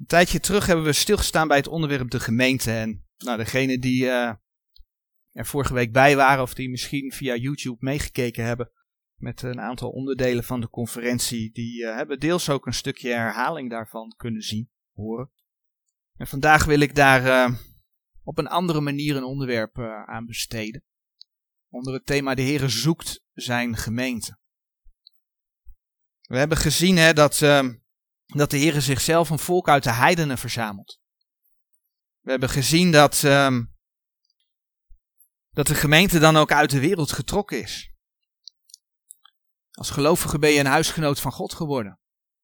Een tijdje terug hebben we stilgestaan bij het onderwerp de gemeente. En nou, degene die uh, er vorige week bij waren, of die misschien via YouTube meegekeken hebben met een aantal onderdelen van de conferentie, die uh, hebben deels ook een stukje herhaling daarvan kunnen zien, horen. En vandaag wil ik daar uh, op een andere manier een onderwerp aan besteden. Onder het thema De Heere zoekt zijn gemeente. We hebben gezien hè, dat, uh, dat de Heere zichzelf een volk uit de heidenen verzamelt. We hebben gezien dat, uh, dat de gemeente dan ook uit de wereld getrokken is. Als gelovige ben je een huisgenoot van God geworden.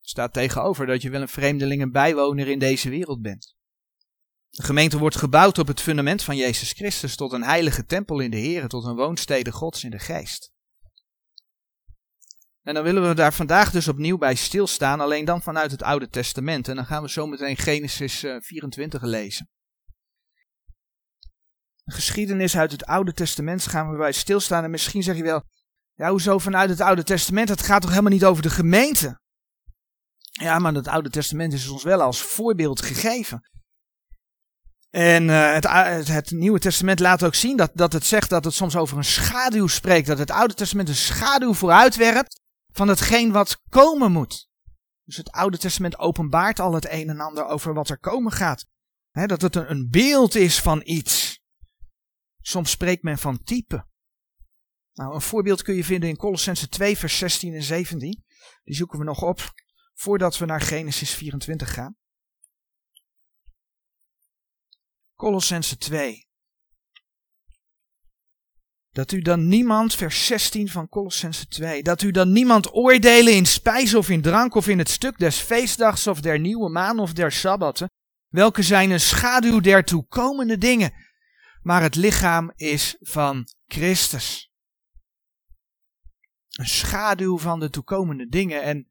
Er staat tegenover dat je wel een vreemdeling en bijwoner in deze wereld bent. De gemeente wordt gebouwd op het fundament van Jezus Christus tot een heilige tempel in de Heer, tot een woonstede Gods in de geest. En dan willen we daar vandaag dus opnieuw bij stilstaan, alleen dan vanuit het Oude Testament. En dan gaan we zo meteen Genesis 24 eh, lezen. De geschiedenis uit het Oude Testament gaan we bij stilstaan. En misschien zeg je wel, ja, hoezo vanuit het Oude Testament? Het gaat toch helemaal niet over de gemeente? Ja, maar het Oude Testament is ons wel als voorbeeld gegeven. En uh, het, het, het, Nieuwe Testament laat ook zien dat, dat het zegt dat het soms over een schaduw spreekt. Dat het Oude Testament een schaduw vooruitwerpt van hetgeen wat komen moet. Dus het Oude Testament openbaart al het een en ander over wat er komen gaat. dat het een, beeld is van iets. Soms spreekt men van type. Nou, een voorbeeld kun je vinden in Colossense 2, vers 16 en 17. Die zoeken we nog op voordat we naar Genesis 24 gaan. Colossense 2. Dat u dan niemand, vers 16 van Colossense 2, dat u dan niemand oordelen in spijs of in drank of in het stuk des feestdags of der nieuwe maan of der sabbatten, welke zijn een schaduw der toekomende dingen, maar het lichaam is van Christus. Een schaduw van de toekomende dingen. En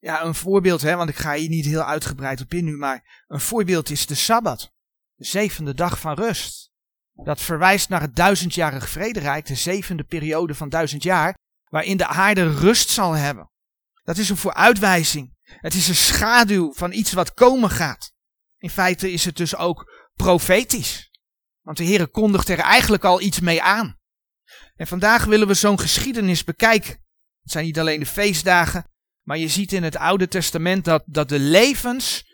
ja, een voorbeeld, hè, want ik ga hier niet heel uitgebreid op in nu, maar een voorbeeld is de Sabbat, de zevende dag van rust. Dat verwijst naar het duizendjarig vrederijk, de zevende periode van duizend jaar, waarin de aarde rust zal hebben. Dat is een vooruitwijzing. Het is een schaduw van iets wat komen gaat. In feite is het dus ook profetisch. Want de Heer kondigt er eigenlijk al iets mee aan. En vandaag willen we zo'n geschiedenis bekijken. Het zijn niet alleen de feestdagen, maar je ziet in het Oude Testament dat, dat de levens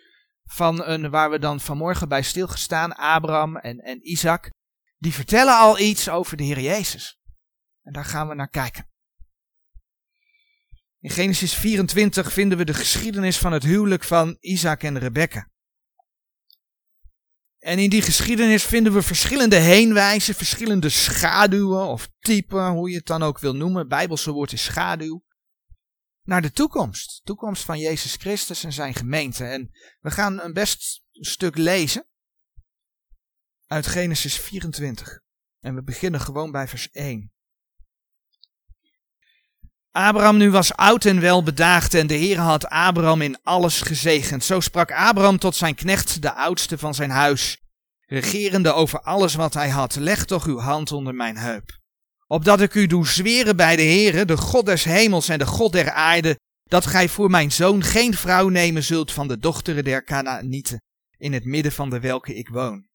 van een, waar we dan vanmorgen bij stilgestaan, Abraham en, en Isaac, die vertellen al iets over de Heer Jezus. En daar gaan we naar kijken. In Genesis 24 vinden we de geschiedenis van het huwelijk van Isaac en Rebecca. En in die geschiedenis vinden we verschillende heenwijzen, verschillende schaduwen of typen, hoe je het dan ook wil noemen. Het Bijbelse woord is schaduw. Naar de toekomst. Toekomst van Jezus Christus en zijn gemeente. En we gaan een best stuk lezen uit Genesis 24. En we beginnen gewoon bij vers 1. Abraham nu was oud en wel bedaagd en de Heer had Abraham in alles gezegend. Zo sprak Abraham tot zijn knecht, de oudste van zijn huis, regerende over alles wat hij had. Leg toch uw hand onder mijn heup. Opdat ik u doe zweren bij de Heere, de God des hemels en de God der aarde, dat gij voor mijn zoon geen vrouw nemen zult van de dochteren der Canaanieten, in het midden van de welke ik woon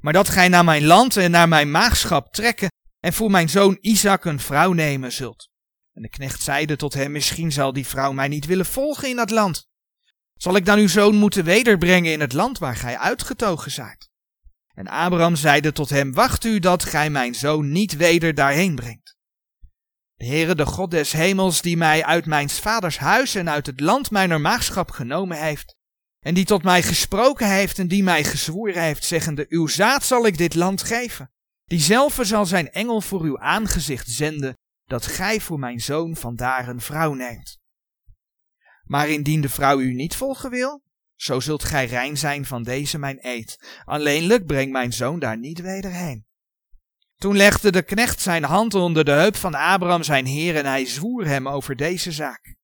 maar dat gij naar mijn land en naar mijn maagschap trekken en voor mijn zoon Isaac een vrouw nemen zult. En de knecht zeide tot hem, misschien zal die vrouw mij niet willen volgen in dat land. Zal ik dan uw zoon moeten wederbrengen in het land waar gij uitgetogen zijt? En Abraham zeide tot hem, wacht u dat gij mijn zoon niet weder daarheen brengt. De Heere, de God des hemels, die mij uit mijn vaders huis en uit het land mijner maagschap genomen heeft, en die tot mij gesproken heeft en die mij gezworen heeft, zeggende, uw zaad zal ik dit land geven. Diezelfde zal zijn engel voor uw aangezicht zenden, dat gij voor mijn zoon vandaar een vrouw neemt. Maar indien de vrouw u niet volgen wil, zo zult gij rein zijn van deze mijn eed. Alleenlijk breng mijn zoon daar niet weder heen. Toen legde de knecht zijn hand onder de heup van Abraham zijn heer en hij zwoer hem over deze zaak.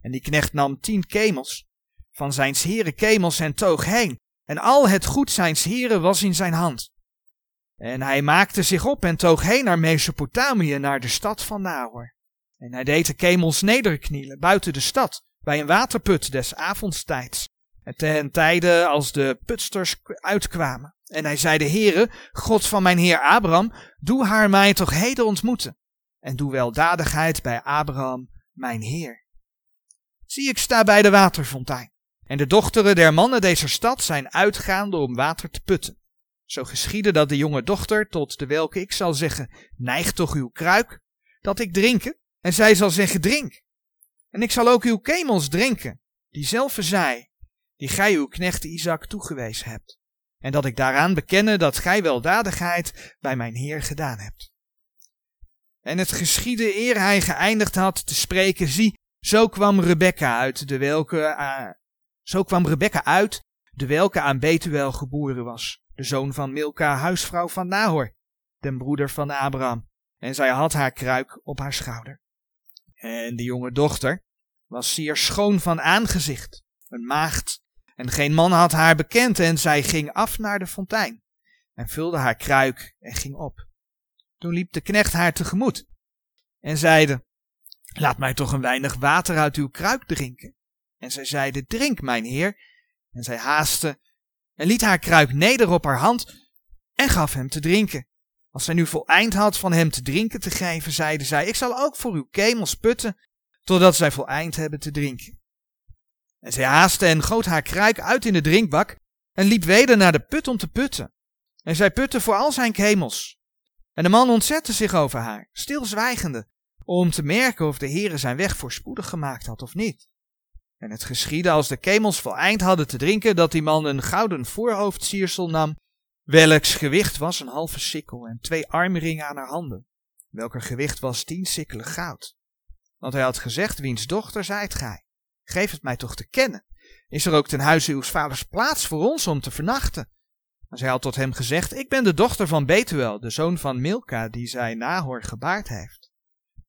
En die knecht nam tien kemels van zijns heren kemels en toog heen, en al het goed zijns heren was in zijn hand. En hij maakte zich op en toog heen naar Mesopotamië, naar de stad van Nahor. En hij deed de kemels nederknielen buiten de stad, bij een waterput des avondstijds. En ten tijde als de putsters uitkwamen. En hij zei de Heere, God van mijn heer Abraham, doe haar mij toch heden ontmoeten. En doe weldadigheid bij Abraham, mijn heer. Zie, ik sta bij de waterfontein. En de dochteren der mannen deze stad zijn uitgaande om water te putten. Zo geschiedde dat de jonge dochter, tot de welke ik zal zeggen, neig toch uw kruik, dat ik drinken, en zij zal zeggen, drink. En ik zal ook uw kemels drinken, diezelfde zij, die gij uw knecht Isaac toegewezen hebt. En dat ik daaraan bekennen dat gij weldadigheid bij mijn Heer gedaan hebt. En het geschiedde eer hij geëindigd had te spreken, zie, zo kwam Rebecca uit, de welke, uh, zo kwam Rebecca uit, de welke aan Betuel geboren was, de zoon van Milka, huisvrouw van Nahor, den broeder van Abraham. En zij had haar kruik op haar schouder. En de jonge dochter was zeer schoon van aangezicht, een maagd, en geen man had haar bekend, en zij ging af naar de fontein, en vulde haar kruik en ging op. Toen liep de knecht haar tegemoet, en zeide, Laat mij toch een weinig water uit uw kruik drinken. En zij zeide, Drink, mijn heer. En zij haastte en liet haar kruik neder op haar hand en gaf hem te drinken. Als zij nu voleind had van hem te drinken te geven, zeide zij, ik zal ook voor uw kemels putten, totdat zij voleind hebben te drinken. En zij haastte en goot haar kruik uit in de drinkbak en liep weder naar de put om te putten. En zij putte voor al zijn kemels. En de man ontzette zich over haar, stilzwijgende, om te merken of de Heere zijn weg voorspoedig gemaakt had of niet. En het geschiedde als de kemels voleind hadden te drinken, dat die man een gouden voorhoofdsiersel nam, welks gewicht was een halve sikkel en twee armringen aan haar handen, welker gewicht was tien sikkelen goud. Want hij had gezegd, wiens dochter zijt gij? Geef het mij toch te kennen. Is er ook ten huize uws vaders plaats voor ons om te vernachten? En zij had tot hem gezegd, ik ben de dochter van Betuel, de zoon van Milka, die zij Nahor gebaard heeft.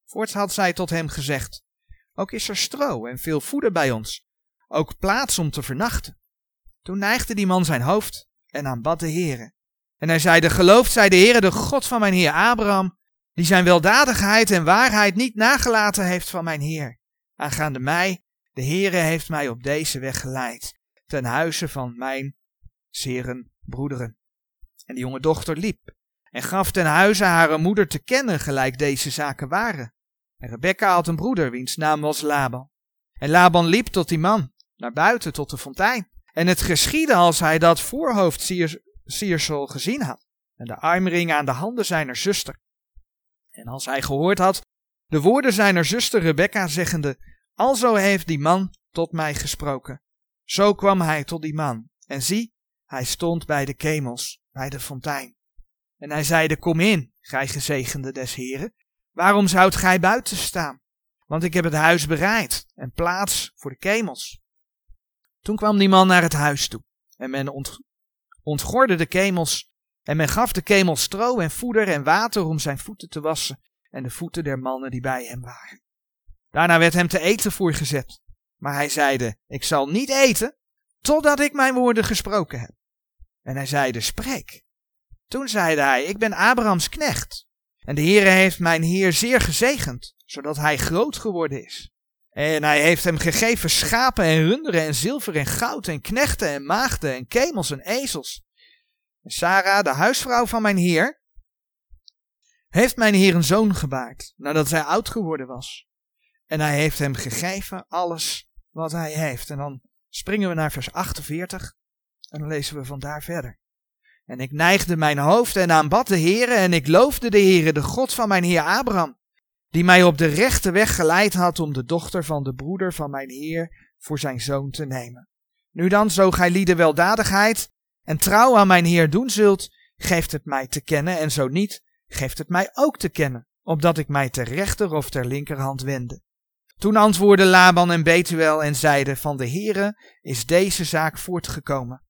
Voorts had zij tot hem gezegd, ook is er stro en veel voeder bij ons, ook plaats om te vernachten. Toen neigde die man zijn hoofd en aanbad de Heere. En hij zeide, geloofd zij de Heere, de God van mijn heer Abraham, die zijn weldadigheid en waarheid niet nagelaten heeft van mijn Heer. Aangaande mij, de Heere heeft mij op deze weg geleid, ten huize van mijn zeren broederen. En de jonge dochter liep en gaf ten huize haar moeder te kennen gelijk deze zaken waren. En Rebecca had een broeder, wiens naam was Laban. En Laban liep tot die man, naar buiten tot de fontein. En het geschiedde als hij dat voorhoofdsiersel gezien had, en de armring aan de handen zijner zuster. En als hij gehoord had de woorden zijner zuster Rebecca zeggende, alzo heeft die man tot mij gesproken. Zo kwam hij tot die man, en zie, hij stond bij de kemels, bij de fontein. En hij zeide, kom in, gij gezegende des Heren, waarom zoudt gij buiten staan? Want ik heb het huis bereid en plaats voor de kemels. Toen kwam die man naar het huis toe, en men ont ontgorde de kemels, en men gaf de kemels stro en voeder en water om zijn voeten te wassen, en de voeten der mannen die bij hem waren. Daarna werd hem te eten voorgezet, maar hij zeide, ik zal niet eten, totdat ik mijn woorden gesproken heb. En hij zeide, spreek. Toen zeide hij, ik ben Abrahams knecht, en de Heere heeft mijn Heer zeer gezegend, zodat hij groot geworden is. En hij heeft hem gegeven schapen en runderen en zilver en goud en knechten en maagden en kemels en ezels. En Sarah, de huisvrouw van mijn Heer, heeft mijn Heer een zoon gebaard, nadat zij oud geworden was. En hij heeft hem gegeven alles wat hij heeft. En dan springen we naar vers 48 en dan lezen we vandaar verder. En ik neigde mijn hoofd en aanbad de Heere en ik loofde de Heere, de God van mijn Heer Abraham, die mij op de rechte weg geleid had om de dochter van de broeder van mijn Heer voor zijn zoon te nemen. Nu dan, zo gij lieden weldadigheid en trouw aan mijn Heer doen zult, geeft het mij te kennen, en zo niet, geeft het mij ook te kennen, opdat ik mij ter rechter of ter linkerhand wende. Toen antwoordden Laban en Betuel en zeiden, van de Heere is deze zaak voortgekomen.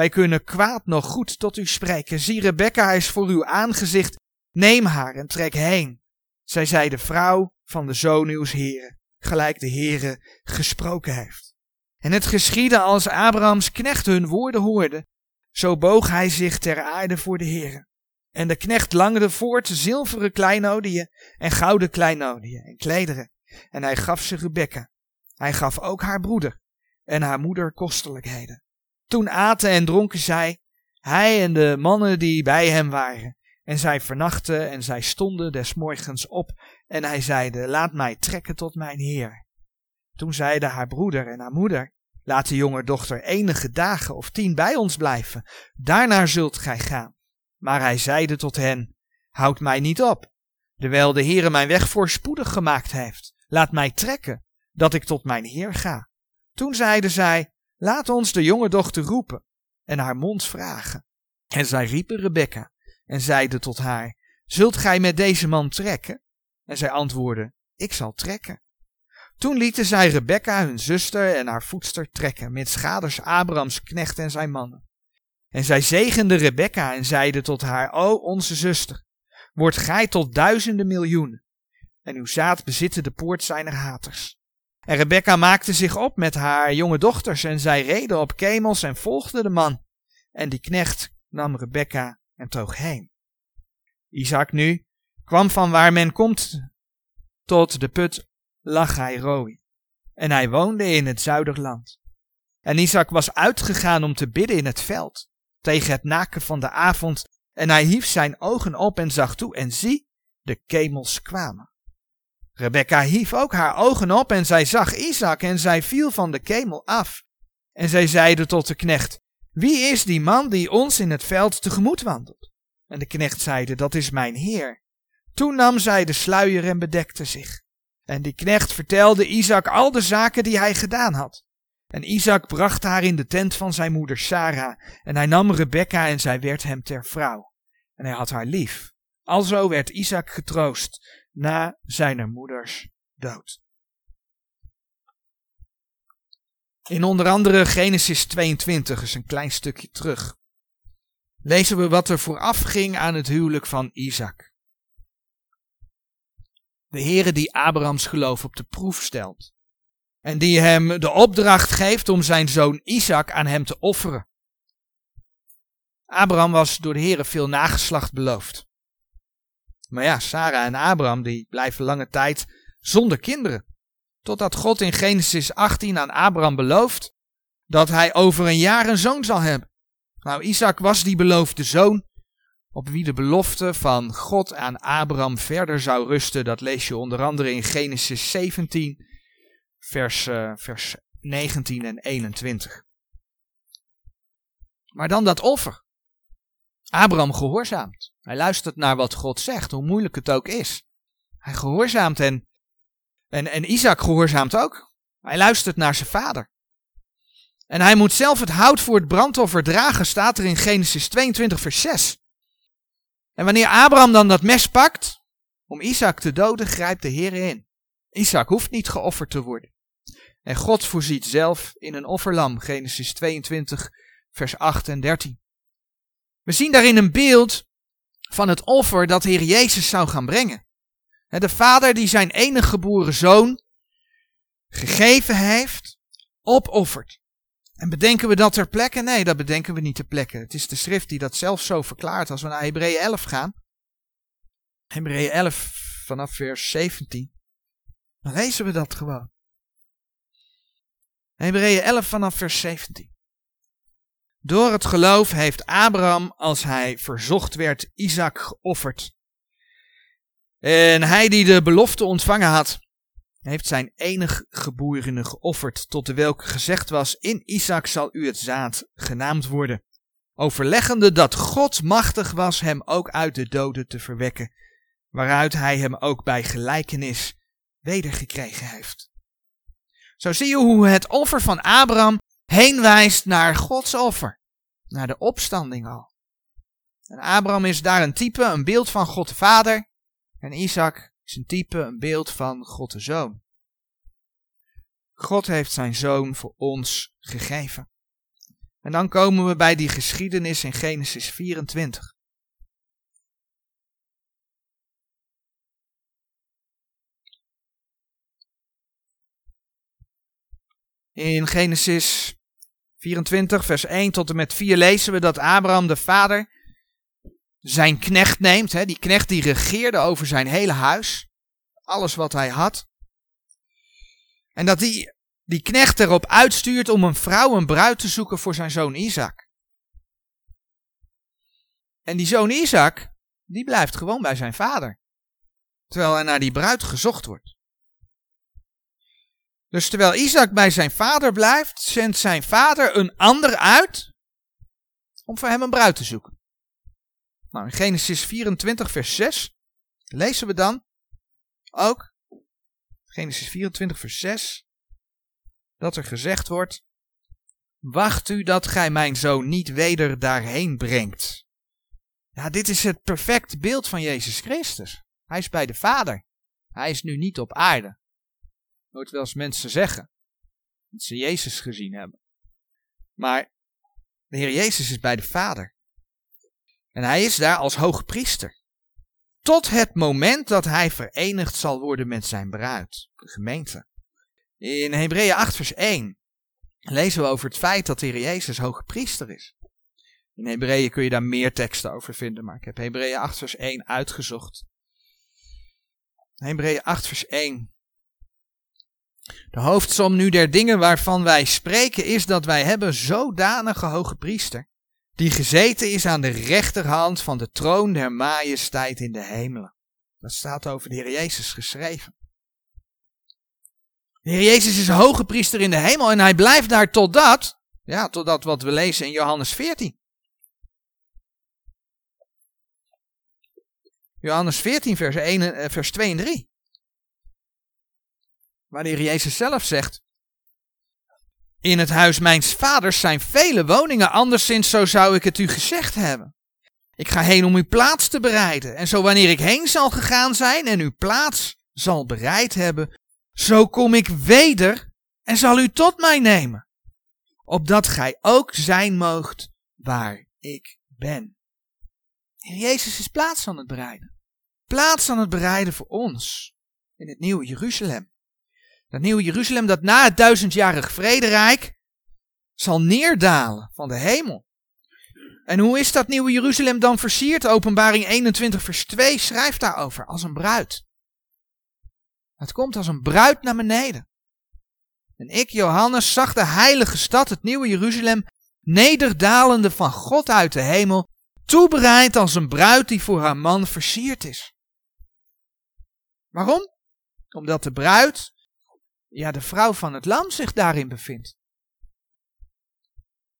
Wij kunnen kwaad nog goed tot u spreken. Zie, Rebecca is voor uw aangezicht. Neem haar en trek heen. Zij zei de vrouw van de zoon uws heren, gelijk de Heere gesproken heeft. En het geschiedde als Abrahams knecht hun woorden hoorde, zo boog hij zich ter aarde voor de Heere. En de knecht langde voort zilveren kleinodieën en gouden kleinodieën en klederen. En hij gaf ze Rebecca. Hij gaf ook haar broeder en haar moeder kostelijkheden. Toen aten en dronken zij, hij en de mannen die bij hem waren. En zij vernachten en zij stonden des morgens op. En hij zeide, laat mij trekken tot mijn heer. Toen zeiden haar broeder en haar moeder, laat de jonge dochter enige dagen of tien bij ons blijven. Daarna zult gij gaan. Maar hij zeide tot hen, houd mij niet op, terwijl de Heere mijn weg voorspoedig gemaakt heeft. Laat mij trekken, dat ik tot mijn heer ga. Toen zeiden zij, laat ons de jonge dochter roepen en haar mond vragen. En zij riepen Rebekka en zeiden tot haar, zult gij met deze man trekken? En zij antwoordde, ik zal trekken. Toen lieten zij Rebekka, hun zuster en haar voedster trekken, met schaders Abrahams knecht en zijn mannen. En zij zegenden Rebekka en zeiden tot haar, o onze zuster, wordt gij tot duizenden miljoenen, en uw zaad bezitten de poort zijner haters. En Rebekka maakte zich op met haar jonge dochters en zij reden op kemels en volgden de man. En die knecht nam Rebekka en toog heen. Isaac nu kwam van waar men komt tot de put Lachai Roi. En hij woonde in het zuiderland. En Isaac was uitgegaan om te bidden in het veld, tegen het naken van de avond, en hij hief zijn ogen op en zag toe, en zie, de kemels kwamen. Rebecca hief ook haar ogen op en zij zag Isaac en zij viel van de kemel af. En zij zeide tot de knecht, wie is die man die ons in het veld tegemoet wandelt? En de knecht zeide, dat is mijn heer. Toen nam zij de sluier en bedekte zich. En die knecht vertelde Isaac al de zaken die hij gedaan had. En Isaac bracht haar in de tent van zijn moeder Sarah. En hij nam Rebekka en zij werd hem ter vrouw. En hij had haar lief. Alzo werd Isaac getroost na zijn moeders dood. In onder andere Genesis 22, is een klein stukje terug, lezen we wat er vooraf ging aan het huwelijk van Isaac. De Heere die Abrahams geloof op de proef stelt. En die hem de opdracht geeft om zijn zoon Isaac aan hem te offeren. Abraham was door de Heere veel nageslacht beloofd. Maar ja, Sarah en Abraham die blijven lange tijd zonder kinderen. Totdat God in Genesis 18 aan Abraham belooft dat hij over een jaar een zoon zal hebben. Nou, Isaac was die beloofde zoon, op wie de belofte van God aan Abraham verder zou rusten. Dat lees je onder andere in Genesis 17, vers, uh, vers 19 en 21. Maar dan dat offer. Abraham gehoorzaamt. Hij luistert naar wat God zegt, hoe moeilijk het ook is. Hij gehoorzaamt en, en, en Isaac gehoorzaamt ook. Hij luistert naar zijn vader. En hij moet zelf het hout voor het brandoffer dragen, staat er in Genesis 22, vers 6. En wanneer Abraham dan dat mes pakt om Isaac te doden, grijpt de Heer in. Isaac hoeft niet geofferd te worden. En God voorziet zelf in een offerlam, Genesis 22, vers 8 en 13. We zien daarin een beeld van het offer dat Heer Jezus zou gaan brengen. De vader die zijn enige geboren zoon gegeven heeft, opoffert. En bedenken we dat ter plekke? Nee, dat bedenken we niet ter plekke. Het is de schrift die dat zelf zo verklaart als we naar Hebreeën 11 gaan. Hebreeën 11 vanaf vers 17. Dan lezen we dat gewoon. Hebreeën 11 vanaf vers 17. Door het geloof heeft Abraham, als hij verzocht werd, Isaac geofferd. En hij die de belofte ontvangen had, heeft zijn enig geborene geofferd, tot de welke gezegd was, in Isaac zal u het zaad genaamd worden. Overleggende dat God machtig was hem ook uit de doden te verwekken, waaruit hij hem ook bij gelijkenis wedergekregen heeft. Zo zie je hoe het offer van Abraham heen wijst naar Gods offer, naar de opstanding al. En Abraham is daar een type, een beeld van God de Vader, en Isaac is een type, een beeld van God de Zoon. God heeft zijn zoon voor ons gegeven. En dan komen we bij die geschiedenis in Genesis 24. In Genesis 24, vers 1 tot en met 4 lezen we dat Abraham de vader zijn knecht neemt. Hè, die knecht die regeerde over zijn hele huis. Alles wat hij had. En dat die, die knecht erop uitstuurt om een vrouw, een bruid te zoeken voor zijn zoon Isaac. En die zoon Isaac, die blijft gewoon bij zijn vader. Terwijl er naar die bruid gezocht wordt. Dus terwijl Isaac bij zijn vader blijft, zendt zijn vader een ander uit om voor hem een bruid te zoeken. Nou, in Genesis 24, vers 6 lezen we dan ook, Genesis 24, vers 6, dat er gezegd wordt, wacht u dat gij mijn zoon niet weder daarheen brengt. Ja, dit is het perfecte beeld van Jezus Christus. Hij is bij de Vader. Hij is nu niet op aarde. Nooit wel eens mensen zeggen dat ze Jezus gezien hebben. Maar de Heer Jezus is bij de Vader. En hij is daar als hoge priester. Tot het moment dat hij verenigd zal worden met zijn bruid, de gemeente. In Hebreeën 8 vers 1 lezen we over het feit dat de Heer Jezus hoge priester is. In Hebreeën kun je daar meer teksten over vinden, maar ik heb Hebreeën 8 vers 1 uitgezocht. Hebreeën 8 vers 1. De hoofdsom nu der dingen waarvan wij spreken is dat wij hebben zodanige hoge priester, die gezeten is aan de rechterhand van de troon der majesteit in de hemelen. Dat staat over de Heer Jezus geschreven. De Heer Jezus is hoge priester in de hemel en hij blijft daar totdat, ja, totdat wat we lezen in Johannes 14. Johannes 14, vers, 1, eh, vers 2 en 3. Heer Jezus zelf zegt, in het huis mijns vaders zijn vele woningen, anderszins zo zou ik het u gezegd hebben. Ik ga heen om uw plaats te bereiden. En zo wanneer ik heen zal gegaan zijn en uw plaats zal bereid hebben, zo kom ik weder en zal u tot mij nemen. Opdat gij ook zijn moogt waar ik ben. Jezus is plaats aan het bereiden. Plaats aan het bereiden voor ons in het nieuwe Jeruzalem. Dat nieuwe Jeruzalem dat na het duizendjarig vrederijk zal neerdalen van de hemel. En hoe is dat nieuwe Jeruzalem dan versierd? Openbaring 21 vers 2 schrijft daarover als een bruid. Het komt als een bruid naar beneden. En ik, Johannes, zag de heilige stad, het nieuwe Jeruzalem, nederdalende van God uit de hemel, toebereid als een bruid die voor haar man versierd is. Waarom? Omdat de bruid ja, de vrouw van het lam zich daarin bevindt.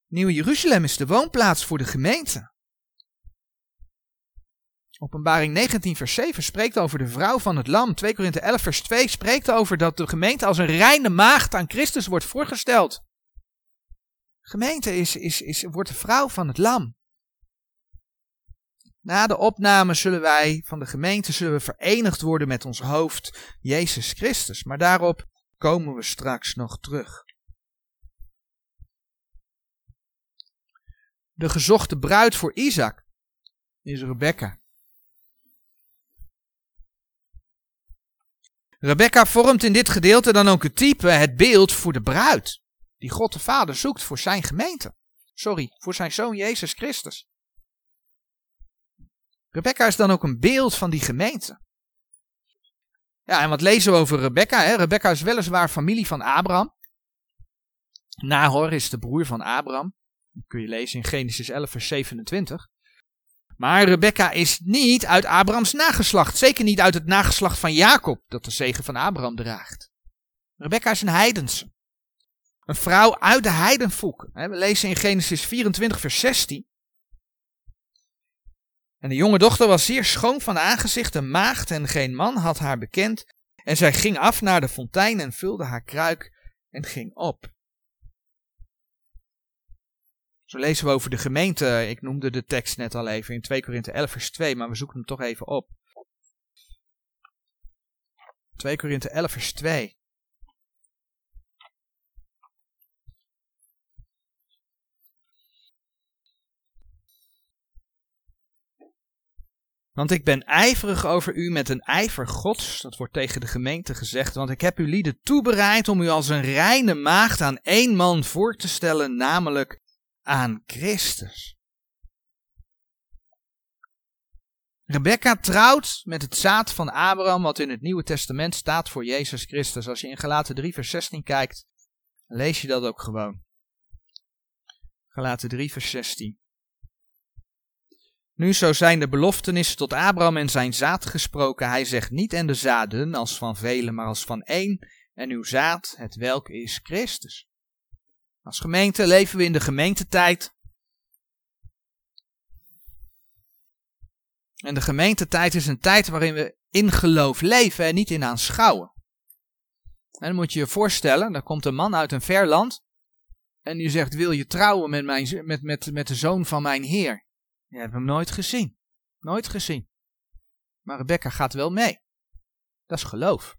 Nieuw Jeruzalem is de woonplaats voor de gemeente. Openbaring 19 vers 7 spreekt over de vrouw van het lam. 2 Korinthe 11 vers 2 spreekt over dat de gemeente als een reine maagd aan Christus wordt voorgesteld. Gemeente is, is, is, wordt de vrouw van het lam. Na de opname zullen wij van de gemeente zullen we verenigd worden met ons hoofd, Jezus Christus. Maar daarop komen we straks nog terug. De gezochte bruid voor Isaac is Rebecca. Rebecca vormt in dit gedeelte dan ook het type, het beeld voor de bruid, die God de Vader zoekt voor zijn gemeente. Sorry, voor zijn zoon Jezus Christus. Rebecca is dan ook een beeld van die gemeente. Ja, en wat lezen we over Rebecca? Hè? Rebecca is weliswaar familie van Abraham. Nahor is de broer van Abraham. Dat kun je lezen in Genesis 11, vers 27. Maar Rebecca is niet uit Abrahams nageslacht. Zeker niet uit het nageslacht van Jacob, dat de zegen van Abraham draagt. Rebecca is een heidense. Een vrouw uit de heidenvolk. We lezen in Genesis 24, vers 16. En de jonge dochter was zeer schoon van aangezicht, een maagd en geen man had haar bekend. En zij ging af naar de fontein en vulde haar kruik en ging op. Zo lezen we over de gemeente. Ik noemde de tekst net al even in 2 Korinthe 11 vers 2, maar we zoeken hem toch even op. 2 Korinthe 11 vers 2. Want ik ben ijverig over u met een ijver gods, dat wordt tegen de gemeente gezegd, want ik heb u lieden toebereid om u als een reine maagd aan één man voor te stellen, namelijk aan Christus. Rebecca trouwt met het zaad van Abraham, wat in het Nieuwe Testament staat voor Jezus Christus. Als je in Galaten 3, vers 16 kijkt, lees je dat ook gewoon. Galaten 3 vers 16. Nu zo zijn de beloftenissen tot Abraham en zijn zaad gesproken. Hij zegt niet en de zaden als van velen, maar als van één. En uw zaad, het welke is Christus. Als gemeente leven we in de gemeentetijd. En de gemeentetijd is een tijd waarin we in geloof leven en niet in aanschouwen. En dan moet je je voorstellen, dan komt een man uit een ver land. En die zegt, wil je trouwen met, mijn, met, met, met de zoon van mijn heer? Je hebt hem nooit gezien. Nooit gezien. Maar Rebecca gaat wel mee. Dat is geloof.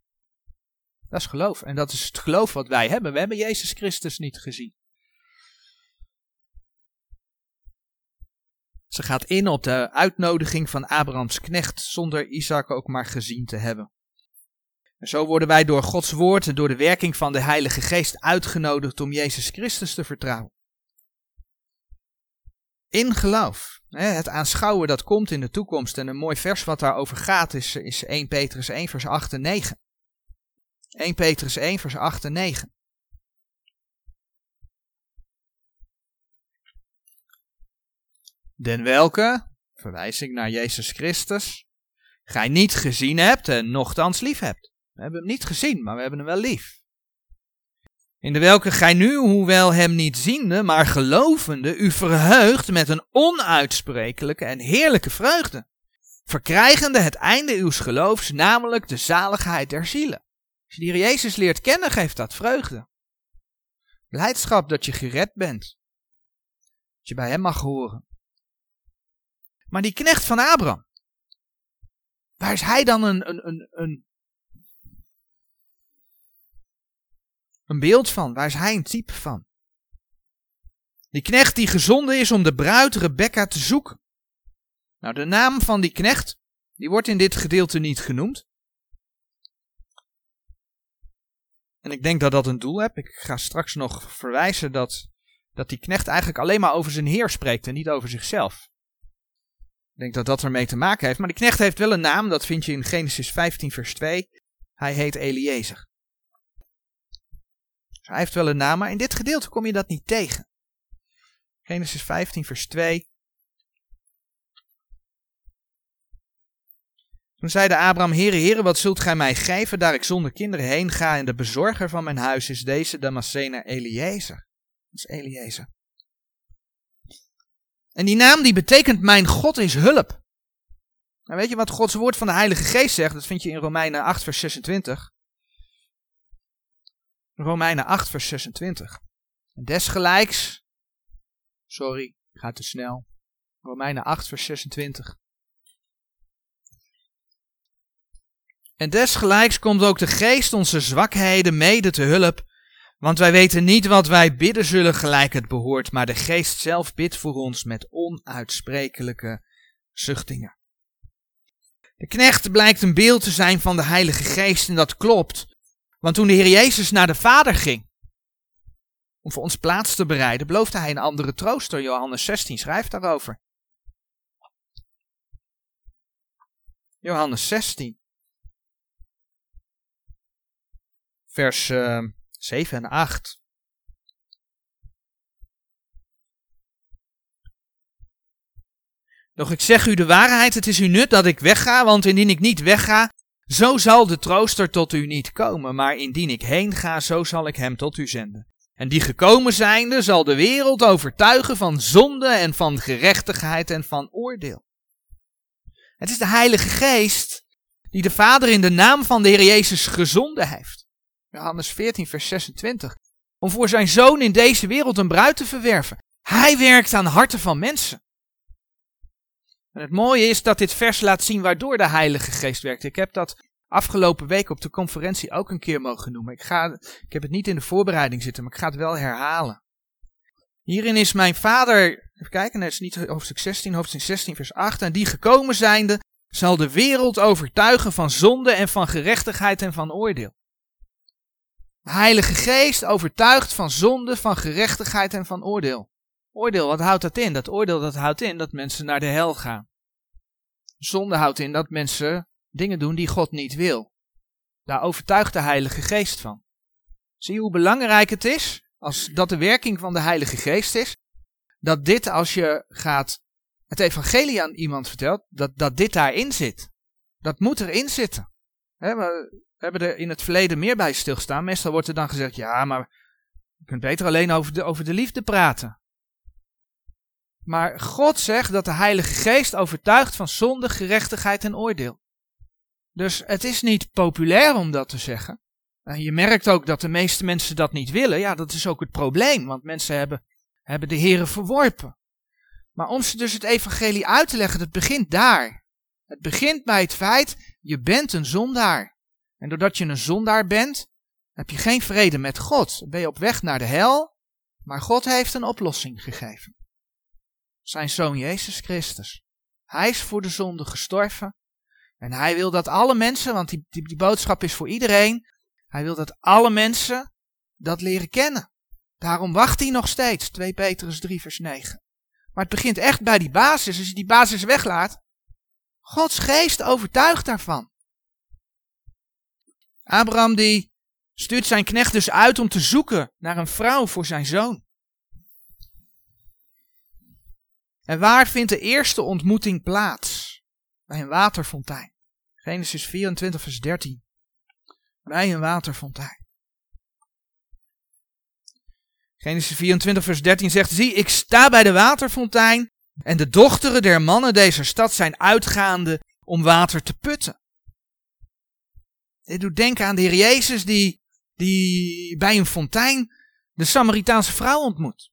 Dat is geloof. En dat is het geloof wat wij hebben. We hebben Jezus Christus niet gezien. Ze gaat in op de uitnodiging van Abrahams knecht zonder Isaac ook maar gezien te hebben. En zo worden wij door Gods woord en door de werking van de Heilige Geest uitgenodigd om Jezus Christus te vertrouwen. In geloof. Het aanschouwen dat komt in de toekomst. En een mooi vers wat daarover gaat is, is 1 Petrus 1 vers 8 en 9. 1 Petrus 1 vers 8 en 9. Den welke, verwijzing naar Jezus Christus, gij niet gezien hebt en nochtans lief hebt. We hebben hem niet gezien, maar we hebben hem wel lief. In de welke gij nu, hoewel hem niet ziende, maar gelovende, u verheugt met een onuitsprekelijke en heerlijke vreugde, verkrijgende het einde uws geloofs, namelijk de zaligheid der zielen. Als je die Jezus leert kennen, geeft dat vreugde. Blijdschap dat je gered bent. Dat je bij hem mag horen. Maar die knecht van Abraham, waar is hij dan een, een, een, een, een beeld van? Waar is hij een type van? Die knecht die gezonden is om de bruid Rebecca te zoeken. Nou, de naam van die knecht, die wordt in dit gedeelte niet genoemd. En ik denk dat dat een doel heeft. Ik ga straks nog verwijzen dat, dat die knecht eigenlijk alleen maar over zijn heer spreekt en niet over zichzelf. Ik denk dat dat ermee te maken heeft. Maar die knecht heeft wel een naam, dat vind je in Genesis 15 vers 2. Hij heet Eliezer. Hij heeft wel een naam, maar in dit gedeelte kom je dat niet tegen. Genesis 15 vers 2. Toen zeide Abraham, Heere, Heere, wat zult gij mij geven, daar ik zonder kinderen heen ga, en de bezorger van mijn huis is deze Damascene Eliezer. Dat is Eliezer. En die naam die betekent mijn God is hulp. Nou, weet je wat Gods woord van de Heilige Geest zegt? Dat vind je in Romeinen 8 vers 26. Romeinen 8 vers 26. En desgelijks, sorry, ik ga te snel. Romeinen 8 vers 26. En desgelijks komt ook de geest onze zwakheden mede te hulp, want wij weten niet wat wij bidden zullen gelijk het behoort, maar de geest zelf bidt voor ons met onuitsprekelijke zuchtingen. De knecht blijkt een beeld te zijn van de Heilige Geest en dat klopt, want toen de Heer Jezus naar de Vader ging, om voor ons plaats te bereiden, beloofde hij een andere trooster. Johannes 16 schrijft daarover. Johannes 16. vers uh, ehm, 7 en 8. Doch ik zeg u de waarheid, het is u nut dat ik wegga, want indien ik niet wegga, zo zal de trooster tot u niet komen, maar indien ik heen ga, zo zal ik hem tot u zenden. En die gekomen zijnde zal de wereld overtuigen van zonde en van gerechtigheid en van oordeel. Het is de Heilige Geest die de Vader in de naam van de Heer Jezus gezonden heeft. Johannes 14, vers 26. Om voor zijn zoon in deze wereld een bruid te verwerven. Hij werkt aan harten van mensen. En het mooie is dat dit vers laat zien waardoor de Heilige Geest werkt. Ik heb dat afgelopen week op de conferentie ook een keer mogen noemen. Ik, ga, ik heb het niet in de voorbereiding zitten, maar ik ga het wel herhalen. Hierin is mijn vader, even kijken, het is niet hoofdstuk 16, hoofdstuk 16, vers 8. En die gekomen zijnde zal de wereld overtuigen van zonde en van gerechtigheid en van oordeel. Heilige Geest overtuigt van zonde, van gerechtigheid en van oordeel. Oordeel, wat houdt dat in? Dat oordeel dat houdt in dat mensen naar de hel gaan. Zonde houdt in dat mensen dingen doen die God niet wil. Daar overtuigt de Heilige Geest van. Zie hoe belangrijk het is als dat de werking van de Heilige Geest is, dat dit als je gaat het evangelie aan iemand vertelt, dat, dat dit daarin zit. Dat moet erin zitten. we hebben er in het verleden meer bij stilgestaan. Meestal wordt er dan gezegd, ja, maar je kunt beter alleen over de, over de liefde praten. Maar God zegt dat de Heilige Geest overtuigt van zonde, gerechtigheid en oordeel. Dus het is niet populair om dat te zeggen. En je merkt ook dat de meeste mensen dat niet willen. Ja, dat is ook het probleem, want mensen hebben, hebben de Here verworpen. Maar om ze dus het evangelie uit te leggen, het begint daar. Het begint bij het feit, je bent een zondaar. En doordat je een zondaar bent, heb je geen vrede met God. Ben je op weg naar de hel, maar God heeft een oplossing gegeven. Zijn zoon Jezus Christus. Hij is voor de zonde gestorven. En hij wil dat alle mensen, want die, die, die boodschap is voor iedereen, hij wil dat alle mensen dat leren kennen. Daarom wacht hij nog steeds. 2 Petrus 3 vers 9. Maar het begint echt bij die basis. Als je die basis weglaat, Gods geest overtuigt daarvan. Abraham die stuurt zijn knecht dus uit om te zoeken naar een vrouw voor zijn zoon. En waar vindt de eerste ontmoeting plaats? Bij een waterfontein. Genesis 24 vers 13. Bij een waterfontein. Genesis 24, vers 13 zegt: Zie, ik sta bij de waterfontein. En de dochteren der mannen deze stad zijn uitgaande om water te putten. Dit doet denken aan de Heer Jezus die, die bij een fontein de Samaritaanse vrouw ontmoet.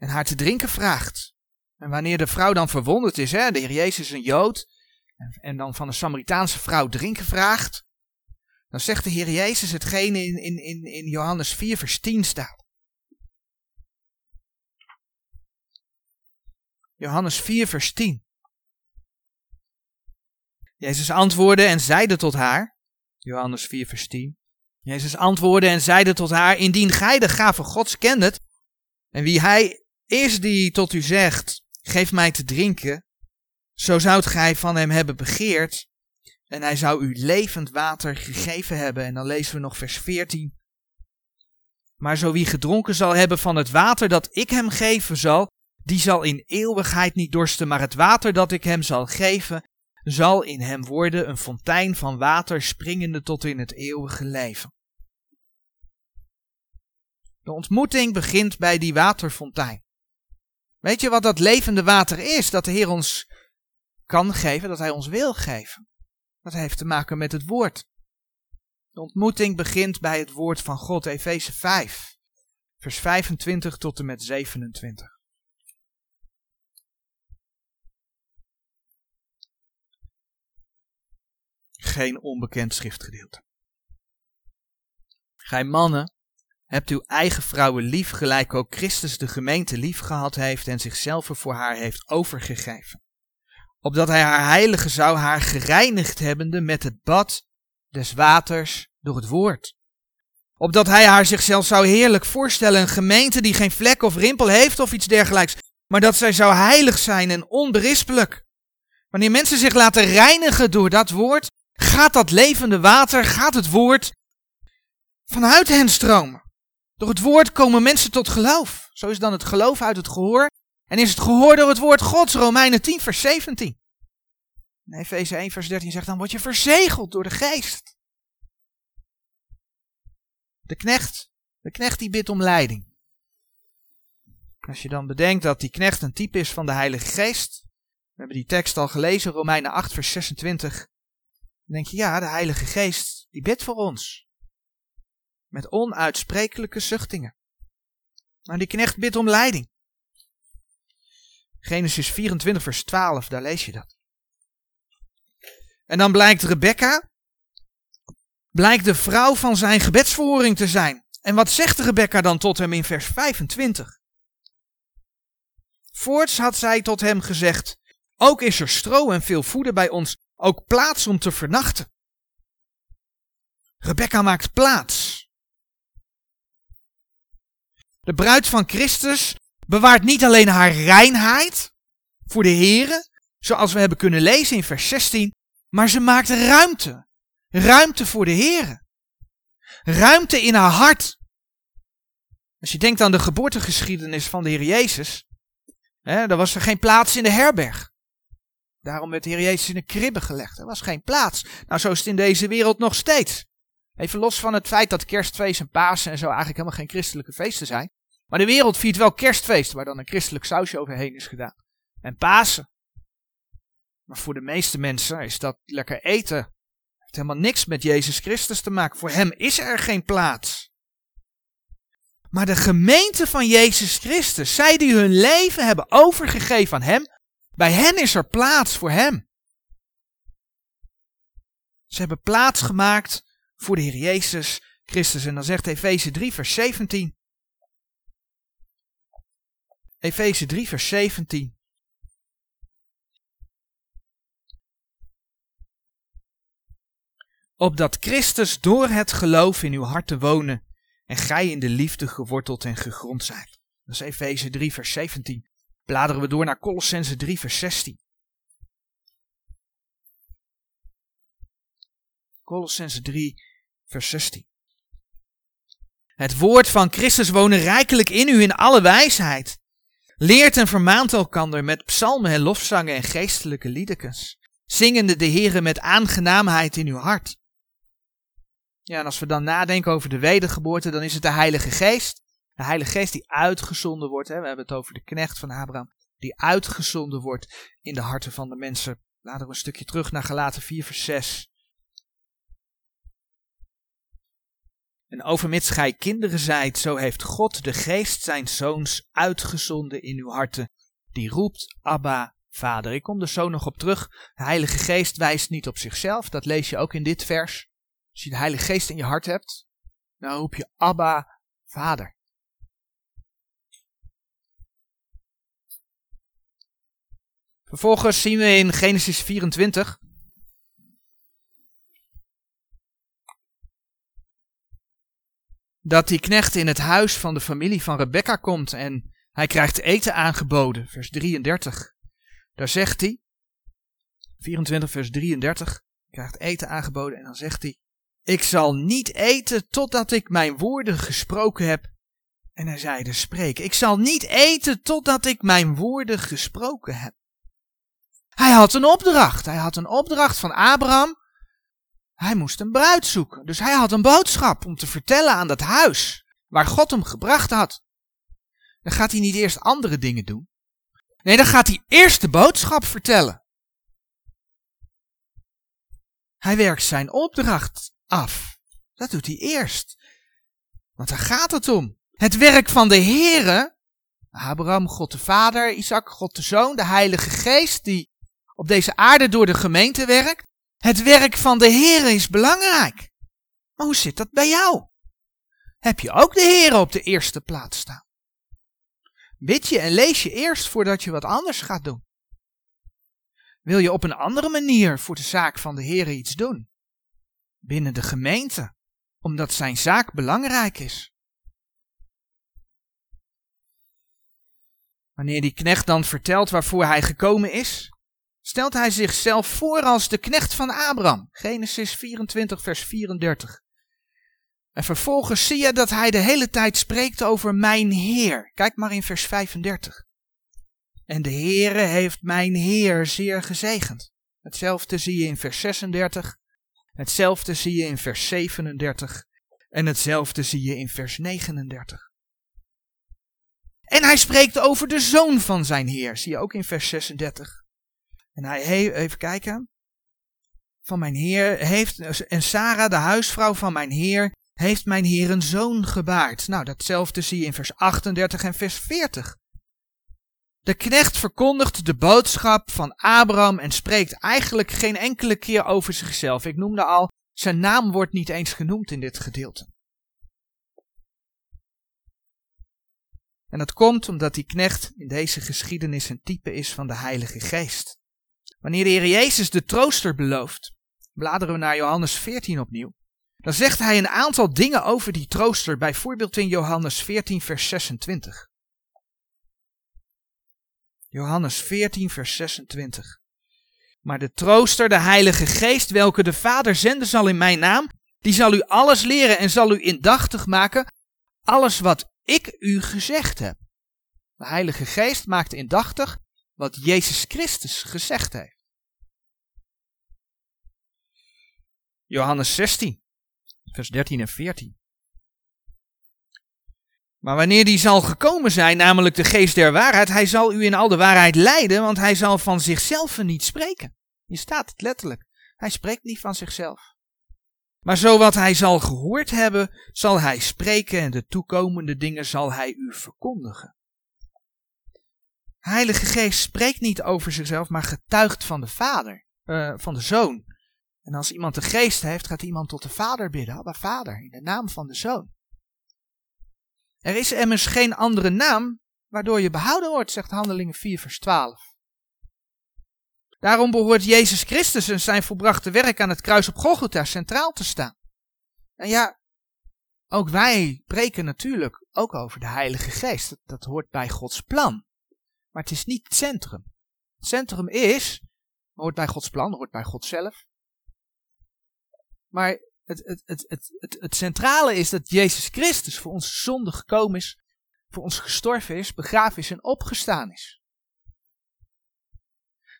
En haar te drinken vraagt. En wanneer de vrouw dan verwonderd is, hè, de Heer Jezus is een Jood, en, en dan van de Samaritaanse vrouw drinken vraagt, dan zegt de Heer Jezus hetgene in, in, in, in Johannes 4, vers 10 staat. Johannes 4, vers 10. Jezus antwoordde en zeide tot haar, Johannes 4, vers 10. Jezus antwoordde en zeide tot haar, indien gij de gave Gods kendet, en wie hij is die tot u zegt, geef mij te drinken, zo zoudt gij van hem hebben begeerd, en hij zou u levend water gegeven hebben. En dan lezen we nog vers 14. Maar zo wie gedronken zal hebben van het water dat ik hem geven zal, die zal in eeuwigheid niet dorsten, maar het water dat ik hem zal geven, zal in hem worden een fontein van water springende tot in het eeuwige leven. De ontmoeting begint bij die waterfontein. Weet je wat dat levende water is dat de Heer ons kan geven, dat Hij ons wil geven? Dat heeft te maken met het woord. De ontmoeting begint bij het woord van God, Efeze 5, vers 25 tot en met 27. Geen onbekend schriftgedeelte. Gij mannen, hebt uw eigen vrouwen lief, gelijk ook Christus de gemeente lief gehad heeft en zichzelf voor haar heeft overgegeven opdat hij haar heilige zou, haar gereinigd hebbende met het bad des waters door het woord. Opdat hij haar zichzelf zou heerlijk voorstellen, een gemeente die geen vlek of rimpel heeft of iets dergelijks, maar dat zij zou heilig zijn en onberispelijk. Wanneer mensen zich laten reinigen door dat woord, gaat dat levende water, gaat het woord vanuit hen stromen. Door het woord komen mensen tot geloof. Zo is dan het geloof uit het gehoor en is het gehoor door het woord Gods, Romeinen 10, vers 17. En Efeze 1, vers 13 zegt dan, word je verzegeld door de geest. De knecht, de knecht die bidt om leiding. Als je dan bedenkt dat die knecht een type is van de Heilige Geest. We hebben die tekst al gelezen, Romeinen 8, vers 26. Dan denk je, ja, de Heilige Geest, die bidt voor ons. Met onuitsprekelijke zuchtingen. Maar die knecht bidt om leiding. Genesis 24, vers 12, daar lees je dat. En dan blijkt Rebecca, blijkt de vrouw van zijn gebedsverhoring te zijn. En wat zegt Rebecca dan tot hem in vers 25? Voorts had zij tot hem gezegd, ook is er stro en veel voeder bij ons, ook plaats om te vernachten. Rebecca maakt plaats. De bruid van Christus bewaart niet alleen haar reinheid voor de Here, zoals we hebben kunnen lezen in vers 16, maar ze maakt ruimte. Ruimte voor de Here. Ruimte in haar hart. Als je denkt aan de geboortegeschiedenis van de Heer Jezus, hè, dan was er geen plaats in de herberg. Daarom werd de Heer Jezus in een kribbe gelegd. Er was geen plaats. Nou, zo is het in deze wereld nog steeds. Even los van het feit dat kerstfeest en Pasen en zo eigenlijk helemaal geen christelijke feesten zijn. Maar de wereld viert wel kerstfeesten waar dan een christelijk sausje overheen is gedaan. En Pasen. Maar voor de meeste mensen is dat lekker eten. Het heeft helemaal niks met Jezus Christus te maken. Voor hem is er geen plaats. Maar de gemeente van Jezus Christus, zij die hun leven hebben overgegeven aan hem, bij hen is er plaats voor hem. Ze hebben plaats gemaakt voor de Heer Jezus Christus. En dan zegt Efeze 3, vers 17. Efeze 3, vers 17. Opdat Christus door het geloof in uw harten wonen en gij in de liefde geworteld en gegrond zijt. Dat is Efeze 3, vers 17. Bladeren we door naar Colossense 3, vers 16. Colossense 3, vers 16. Het woord van Christus wonen rijkelijk in u in alle wijsheid. Leert en vermaant elkander met psalmen en lofzangen en geestelijke liedekens, zingende de Heere met aangenaamheid in uw hart. Ja, en als we dan nadenken over de wedergeboorte, dan is het de Heilige Geest. De Heilige Geest die uitgezonden wordt, hè, we hebben het over de knecht van Abraham, die uitgezonden wordt in de harten van de mensen. Laten we een stukje terug naar Galaten 4 vers 6. En overmits gij kinderen zijt, zo heeft God de geest zijn zoons uitgezonden in uw harten, die roept, Abba, Vader. Ik kom er zo nog op terug. De Heilige Geest wijst niet op zichzelf, dat lees je ook in dit vers. Als je de Heilige Geest in je hart hebt, dan roep je Abba, Vader. Vervolgens zien we in Genesis 24 dat die knecht in het huis van de familie van Rebecca komt en hij krijgt eten aangeboden. Vers 33. Daar zegt hij, 24 vers 33, krijgt eten aangeboden en dan zegt hij, ik zal niet eten totdat ik mijn woorden gesproken heb. En hij zeide, spreek, ik zal niet eten totdat ik mijn woorden gesproken heb. Hij had een opdracht, hij had een opdracht van Abraham hij moest een bruid zoeken. Dus hij had een boodschap om te vertellen aan dat huis waar God hem gebracht had. Dan gaat hij niet eerst andere dingen doen. Nee, dan gaat hij eerst de boodschap vertellen. Hij werkt zijn opdracht af. Dat doet hij eerst. Want daar gaat het om. Het werk van de Heere, Abraham, God de Vader, Isaac, God de Zoon, de Heilige Geest, die op deze aarde door de gemeente werkt. Het werk van de Heer is belangrijk. Maar hoe zit dat bij jou? Heb je ook de Heer op de eerste plaats staan? Bid je en lees je eerst voordat je wat anders gaat doen? Wil je op een andere manier voor de zaak van de Heer iets doen? Binnen de gemeente, omdat zijn zaak belangrijk is. Wanneer die knecht dan vertelt waarvoor hij gekomen is, stelt hij zichzelf voor als de knecht van Abraham. Genesis 24, vers 34. En vervolgens zie je dat hij de hele tijd spreekt over mijn Heer. Kijk maar in vers 35. En de Heere heeft mijn Heer zeer gezegend. Hetzelfde zie je in vers 36. Hetzelfde zie je in vers 37. En hetzelfde zie je in vers 39. En hij spreekt over de zoon van zijn Heer. Zie je ook in vers 36. En hij even kijken. Van mijn heer heeft, en Sarah, de huisvrouw van mijn heer, heeft mijn heer een zoon gebaard. Nou, datzelfde zie je in vers 38 en vers 40. De knecht verkondigt de boodschap van Abraham en spreekt eigenlijk geen enkele keer over zichzelf. Ik noemde al, zijn naam wordt niet eens genoemd in dit gedeelte. En dat komt omdat die knecht in deze geschiedenis een type is van de Heilige Geest. Wanneer de Heer Jezus de trooster belooft, bladeren we naar Johannes 14 opnieuw, dan zegt hij een aantal dingen over die trooster, bijvoorbeeld in Johannes 14, vers 26. Johannes 14, vers 26. Maar de trooster, de Heilige Geest, welke de Vader zenden zal in mijn naam, die zal u alles leren en zal u indachtig maken, alles wat ik u gezegd heb. De Heilige Geest maakt indachtig wat Jezus Christus gezegd heeft. Johannes 16, vers 13 en 14. Maar wanneer die zal gekomen zijn, namelijk de geest der waarheid, hij zal u in al de waarheid leiden, want hij zal van zichzelf niet spreken. Je staat het letterlijk. Hij spreekt niet van zichzelf. Maar zo wat hij zal gehoord hebben, zal hij spreken en de toekomende dingen zal hij u verkondigen. Heilige Geest spreekt niet over zichzelf, maar getuigt van de Vader, uh, van de Zoon. En als iemand de Geest heeft, gaat iemand tot de Vader bidden. Abba Vader, in de naam van de Zoon. Er is immers geen andere naam waardoor je behouden wordt, zegt Handelingen 4, vers 12. Daarom behoort Jezus Christus en zijn volbrachte werk aan het kruis op Golgotha centraal te staan. En ja, ook wij preken natuurlijk ook over de Heilige Geest. Dat hoort bij Gods plan. Maar het is niet het centrum. Het centrum is, hoort bij Gods plan, hoort bij God zelf. Maar het, het, het, het, het, centrale is dat Jezus Christus voor onze zonde gekomen is, voor ons gestorven is, begraven is en opgestaan is.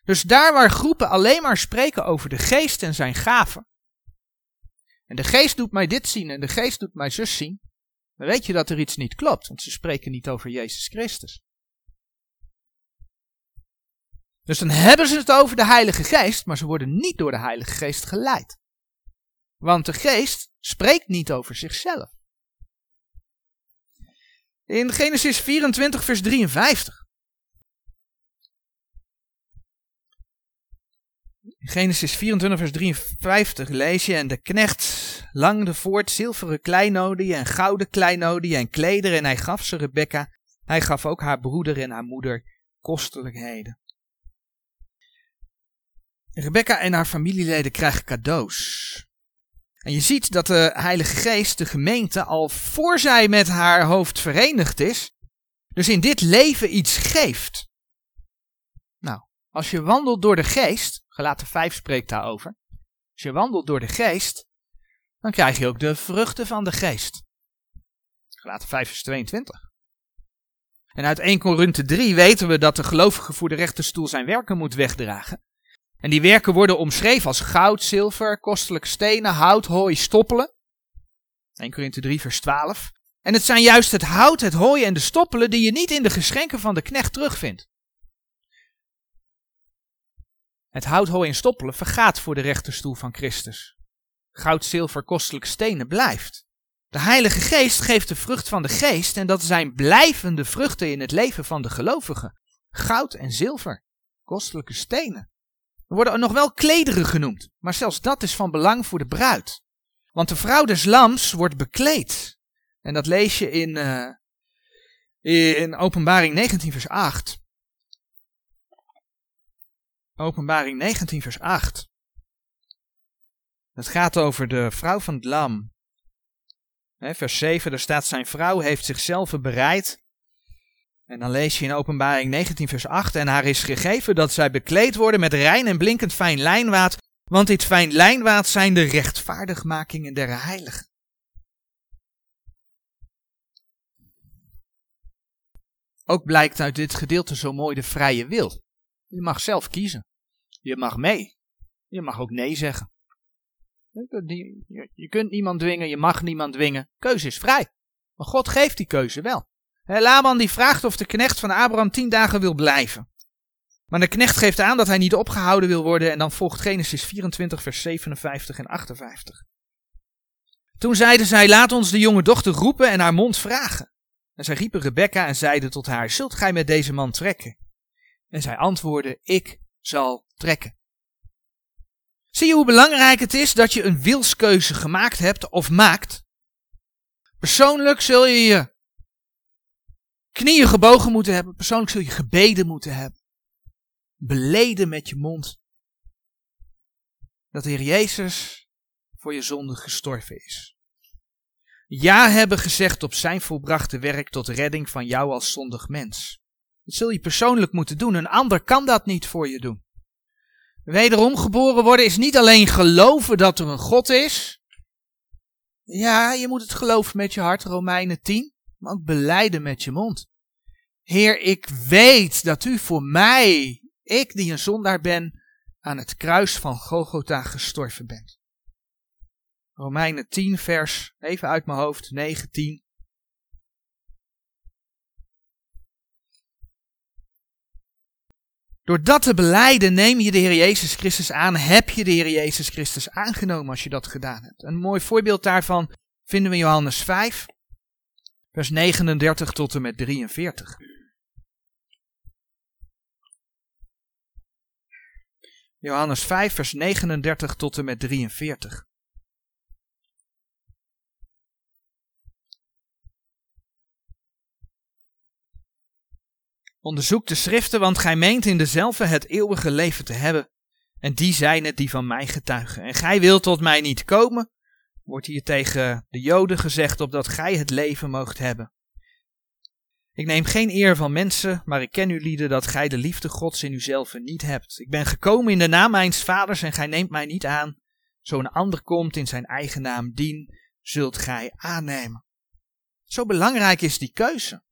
Dus daar waar groepen alleen maar spreken over de geest en zijn gaven. En de geest doet mij dit zien en de geest doet mij zus zien. Dan weet je dat er iets niet klopt, want ze spreken niet over Jezus Christus. Dus dan hebben ze het over de Heilige Geest, maar ze worden niet door de Heilige Geest geleid. Want de Geest spreekt niet over zichzelf. In Genesis 24, vers 53. Genesis 24, vers 53 lees je: En de knecht langde voort zilveren kleinodie en gouden kleinodie en kleder, en hij gaf ze Rebecca. Hij gaf ook haar broeder en haar moeder kostelijkheden. Rebecca en haar familieleden krijgen cadeaus. En je ziet dat de Heilige Geest de gemeente al voor zij met haar hoofd verenigd is, dus in dit leven iets geeft. Nou, als je wandelt door de Geest, Gelaten 5 spreekt daarover. Als je wandelt door de geest, dan krijg je ook de vruchten van de geest. Gelaten 5 vers 22. En uit 1 Korinthe 3 weten we dat de gelovige voor de rechterstoel zijn werken moet wegdragen. En die werken worden omschreven als goud, zilver, kostelijke stenen, hout, hooi, stoppelen. 1 Korinthe 3 vers 12. En het zijn juist het hout, het hooi en de stoppelen die je niet in de geschenken van de knecht terugvindt. Het hout, hooi en stoppelen vergaat voor de rechterstoel van Christus. Goud, zilver, kostelijke stenen blijft. De Heilige Geest geeft de vrucht van de Geest en dat zijn blijvende vruchten in het leven van de gelovigen. Goud en zilver, kostelijke stenen. Er worden nog wel klederen genoemd, maar zelfs dat is van belang voor de bruid. Want de vrouw des lams wordt bekleed. En dat lees je in, uh, in Openbaring 19 vers 8. Openbaring 19, vers 8. Het gaat over de vrouw van het lam. vers 7, daar staat zijn vrouw heeft zichzelf bereid. En dan lees je in Openbaring 19, vers 8. En haar is gegeven dat zij bekleed worden met rein en blinkend fijn lijnwaad. Want dit fijn lijnwaad zijn de rechtvaardigmakingen der heiligen. Ook blijkt uit dit gedeelte zo mooi de vrije wil. Je mag zelf kiezen. Je mag mee. Je mag ook nee zeggen. Je kunt niemand dwingen, je mag niemand dwingen. Keuze is vrij. Maar God geeft die keuze wel. Laban die vraagt of de knecht van Abraham tien dagen wil blijven. Maar de knecht geeft aan dat hij niet opgehouden wil worden en dan volgt Genesis 24 vers 57 en 58. Toen zeiden zij, laat ons de jonge dochter roepen en haar mond vragen. En zij riepen Rebecca en zeiden tot haar, zult gij met deze man trekken? En zij antwoordde, ik zal trekken. Zie je hoe belangrijk het is dat je een wilskeuze gemaakt hebt of maakt? Persoonlijk zul je je knieën gebogen moeten hebben. Persoonlijk zul je gebeden moeten hebben. Beleden met je mond. Dat de Heer Jezus voor je zonde gestorven is. Ja hebben gezegd op zijn volbrachte werk tot redding van jou als zondig mens. Dat zul je persoonlijk moeten doen. Een ander kan dat niet voor je doen. Wederom geboren worden is niet alleen geloven dat er een God is. Ja, je moet het geloven met je hart, Romeinen 10. Maar ook beleiden met je mond. Heer, ik weet dat u voor mij, ik die een zondaar ben, aan het kruis van Golgotha gestorven bent. Romeinen 10 vers, even uit mijn hoofd, 19. Door dat te beleiden neem je de Heer Jezus Christus aan, heb je de Heer Jezus Christus aangenomen als je dat gedaan hebt. Een mooi voorbeeld daarvan vinden we in Johannes 5, vers 39 tot en met 43. Johannes 5, vers 39 tot en met 43. Onderzoek de schriften, want gij meent in dezelfde het eeuwige leven te hebben. En die zijn het die van mij getuigen. En gij wilt tot mij niet komen, wordt hier tegen de Joden gezegd, opdat gij het leven moogt hebben. Ik neem geen eer van mensen, maar ik ken u lieden dat gij de liefde Gods in uzelf niet hebt. Ik ben gekomen in de naam mijns vaders en gij neemt mij niet aan. Zo een ander komt in zijn eigen naam dien, zult gij aannemen. Zo belangrijk is die keuze.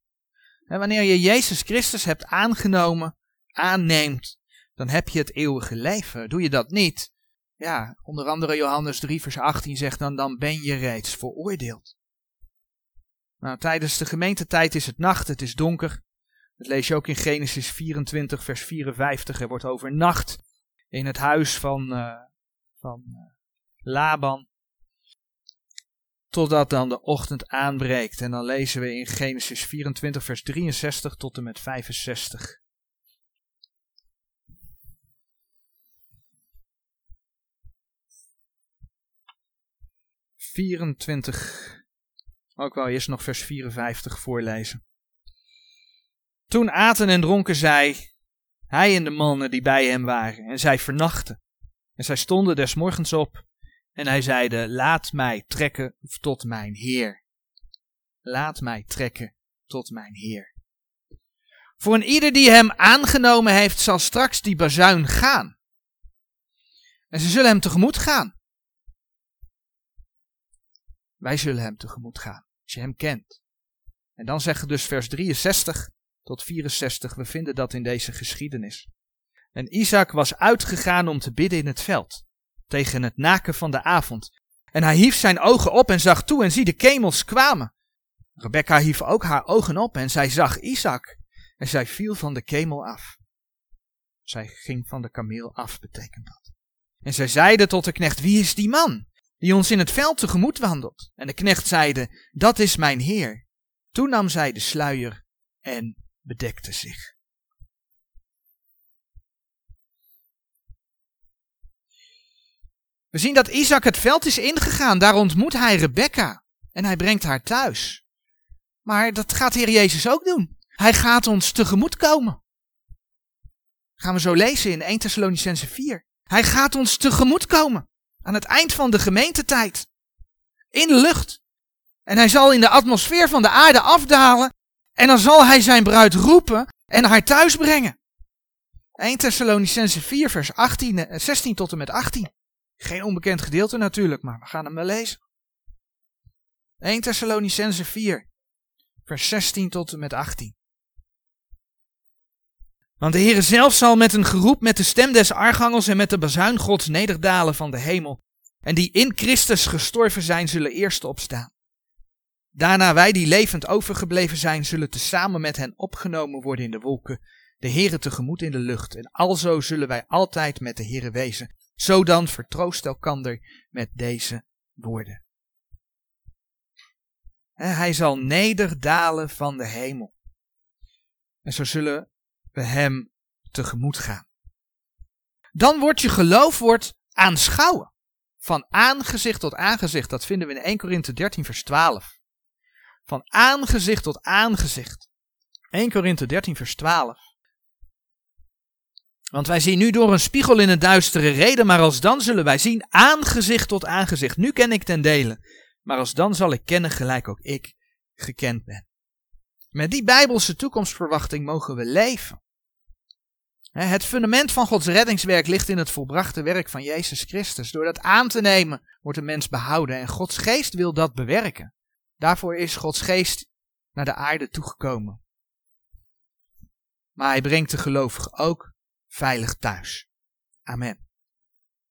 Wanneer je Jezus Christus hebt aangenomen, aanneemt, dan heb je het eeuwige leven. Doe je dat niet, ja, onder andere Johannes 3 vers 18 zegt dan, dan ben je reeds veroordeeld. Nou, tijdens de gemeentetijd is het nacht, het is donker. Dat lees je ook in Genesis 24 vers 54. Er wordt over nacht in het huis van, uh, van uh, Laban totdat dan de ochtend aanbreekt. En dan lezen we in Genesis 24, vers 63 tot en met 65. ...24... Ook wel eerst nog vers 54 voorlezen. Toen aten en dronken zij, hij en de mannen die bij hem waren, en zij vernachten. En zij stonden des morgens op en hij zeide, laat mij trekken tot mijn Heer. Laat mij trekken tot mijn Heer. Voor een ieder die hem aangenomen heeft, zal straks die bazuin gaan. En ze zullen hem tegemoet gaan. Wij zullen hem tegemoet gaan, als je hem kent. En dan zeggen dus vers 63 tot 64, we vinden dat in deze geschiedenis. En Isaac was uitgegaan om te bidden in het veld tegen het naken van de avond. En hij hief zijn ogen op en zag toe en zie de kemels kwamen. Rebecca hief ook haar ogen op en zij zag Isaac en zij viel van de kemel af. Zij ging van de kameel af, betekent dat. En zij zeide tot de knecht, wie is die man die ons in het veld tegemoet wandelt? En de knecht zeide, dat is mijn heer. Toen nam zij de sluier en bedekte zich. We zien dat Isaac het veld is ingegaan. Daar ontmoet hij Rebecca. En hij brengt haar thuis. Maar dat gaat Heer Jezus ook doen. Hij gaat ons tegemoet komen. Gaan we zo lezen in 1 Thessalonicense 4. Hij gaat ons tegemoet komen. Aan het eind van de gemeentetijd. In de lucht. En hij zal in de atmosfeer van de aarde afdalen. En dan zal hij zijn bruid roepen en haar thuis brengen. 1 Thessalonicense 4 vers 18, 16 tot en met 18. Geen onbekend gedeelte natuurlijk, maar we gaan hem wel lezen. 1 Thessalonicense 4, vers 16 tot en met 18. Want de Heere zelf zal met een geroep met de stem des archangels en met de bazuin gods nederdalen van de hemel. En die in Christus gestorven zijn, zullen eerst opstaan. Daarna wij die levend overgebleven zijn, zullen tezamen met hen opgenomen worden in de wolken, de Heere tegemoet in de lucht. En alzo zullen wij altijd met de Heere wezen. Zo dan vertroost elkander met deze woorden. Hij zal nederdalen van de hemel. En zo zullen we hem tegemoet gaan. Dan wordt je geloof wordt aanschouwen. Van aangezicht tot aangezicht. Dat vinden we in 1 Korinthe 13 vers 12. Van aangezicht tot aangezicht. 1 Korinthe 13 vers 12. Want wij zien nu door een spiegel in een duistere reden, maar als dan zullen wij zien aangezicht tot aangezicht. Nu ken ik ten dele, maar als dan zal ik kennen gelijk ook ik gekend ben. Met die bijbelse toekomstverwachting mogen we leven. Het fundament van Gods reddingswerk ligt in het volbrachte werk van Jezus Christus. Door dat aan te nemen wordt de mens behouden en Gods geest wil dat bewerken. Daarvoor is Gods geest naar de aarde toegekomen. Maar hij brengt de gelovigen ook veilig thuis. Amen.